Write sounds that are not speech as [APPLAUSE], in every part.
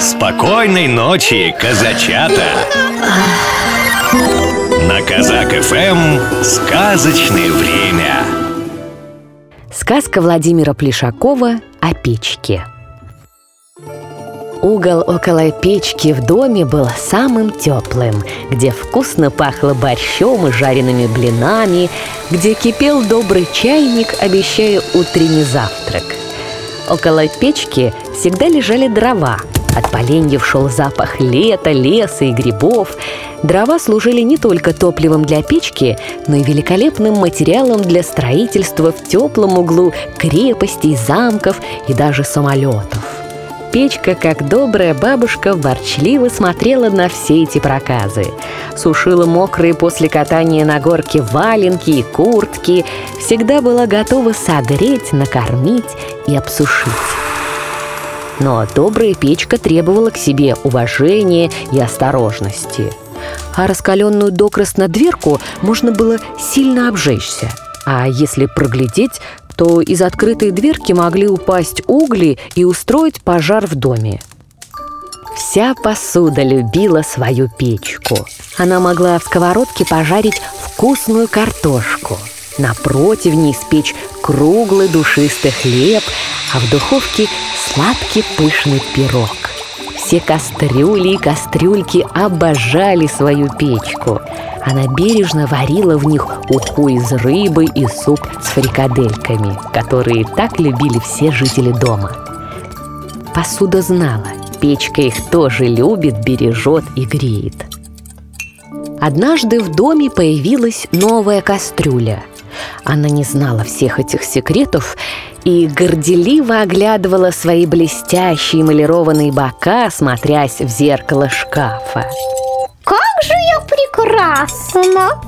Спокойной ночи, казачата! На Казак ФМ сказочное время. Сказка Владимира Плешакова о печке. Угол около печки в доме был самым теплым, где вкусно пахло борщом и жареными блинами, где кипел добрый чайник, обещая утренний завтрак. Около печки всегда лежали дрова. От поленьев шел запах лета, леса и грибов. Дрова служили не только топливом для печки, но и великолепным материалом для строительства в теплом углу крепостей, замков и даже самолетов. Печка, как добрая бабушка, ворчливо смотрела на все эти проказы. Сушила мокрые после катания на горке валенки и куртки, всегда была готова согреть, накормить и обсушить. Но добрая печка требовала к себе уважения и осторожности. А раскаленную докрас на дверку можно было сильно обжечься. А если проглядеть, то из открытой дверки могли упасть угли и устроить пожар в доме. Вся посуда любила свою печку. Она могла в сковородке пожарить вкусную картошку. На противне испечь круглый душистый хлеб, а в духовке сладкий пышный пирог. Все кастрюли и кастрюльки обожали свою печку – она бережно варила в них уху из рыбы и суп с фрикадельками, которые так любили все жители дома. Посуда знала, печка их тоже любит, бережет и греет. Однажды в доме появилась новая кастрюля. Она не знала всех этих секретов и горделиво оглядывала свои блестящие эмалированные бока, смотрясь в зеркало шкафа. Как же я прекрасна!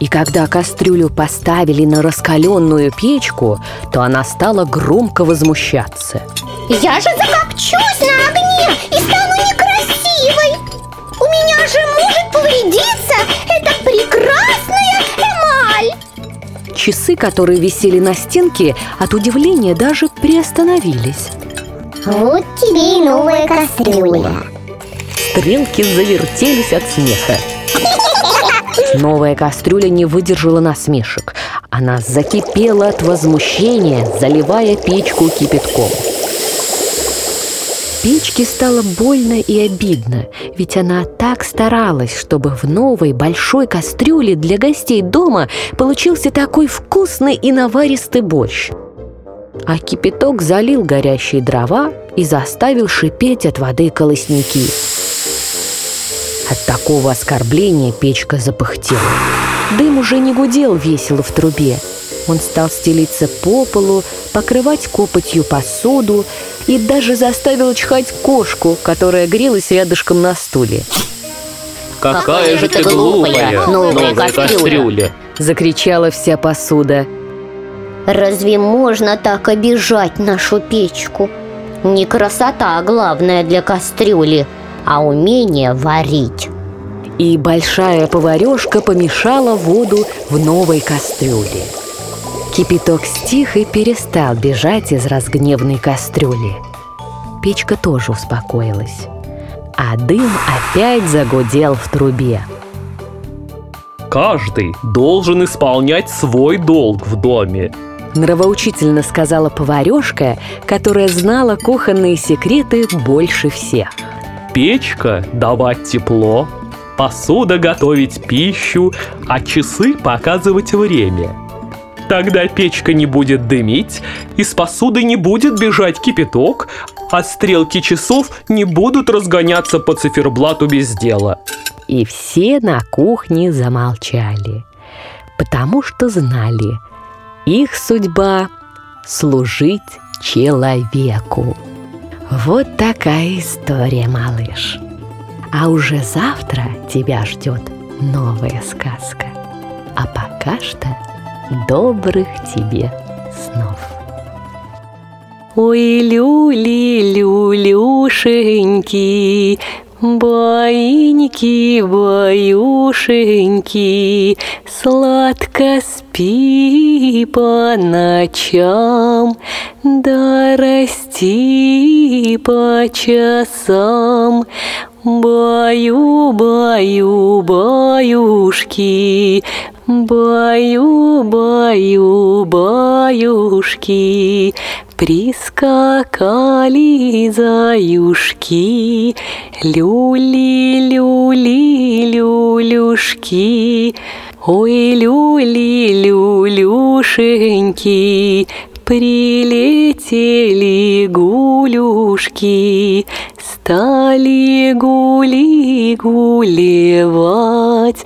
И когда кастрюлю поставили на раскаленную печку, то она стала громко возмущаться. Я же закопчусь на огне и стану некрасивой! У меня же может повредиться эта прекрасная! Часы, которые висели на стенке, от удивления даже приостановились. Вот тебе и новая кастрюля Стрелки завертелись от смеха. [LAUGHS] Новая кастрюля не выдержала насмешек. Она закипела от возмущения, заливая печку кипятком. Печке стало больно и обидно, ведь она так старалась, чтобы в новой большой кастрюле для гостей дома получился такой вкусный и наваристый борщ. А кипяток залил горящие дрова и заставил шипеть от воды колосники – от такого оскорбления печка запыхтела. Дым уже не гудел весело в трубе. Он стал стелиться по полу, покрывать копотью посуду и даже заставил чихать кошку, которая грелась рядышком на стуле. «Какая же ты глупая, новая кастрюля!» Закричала вся посуда. Разве можно так обижать нашу печку? Не красота главная для кастрюли – а умение варить. И большая поварешка помешала воду в новой кастрюле. Кипяток стих и перестал бежать из разгневанной кастрюли. Печка тоже успокоилась. А дым опять загудел в трубе. Каждый должен исполнять свой долг в доме. Нравоучительно сказала поварешка, которая знала кухонные секреты больше всех – печка давать тепло, посуда готовить пищу, а часы показывать время. Тогда печка не будет дымить, из посуды не будет бежать кипяток, а стрелки часов не будут разгоняться по циферблату без дела. И все на кухне замолчали, потому что знали, их судьба — служить человеку. Вот такая история, малыш. А уже завтра тебя ждет новая сказка. А пока что добрых тебе снов. Ой, люли, люлюшеньки, Баиньки, баюшеньки, сладко спи по ночам, да расти по часам. Баю, баю, баюшки, баю, баю, баюшки, Прискакали заюшки, люли, люли, люлюшки, Ой, люли, люлюшеньки, Прилетели гулюшки, Стали гули гулевать,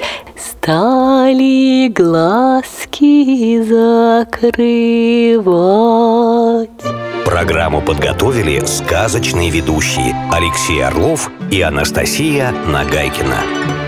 Стали глазки закрывать. Программу подготовили сказочные ведущие Алексей Орлов и Анастасия Нагайкина.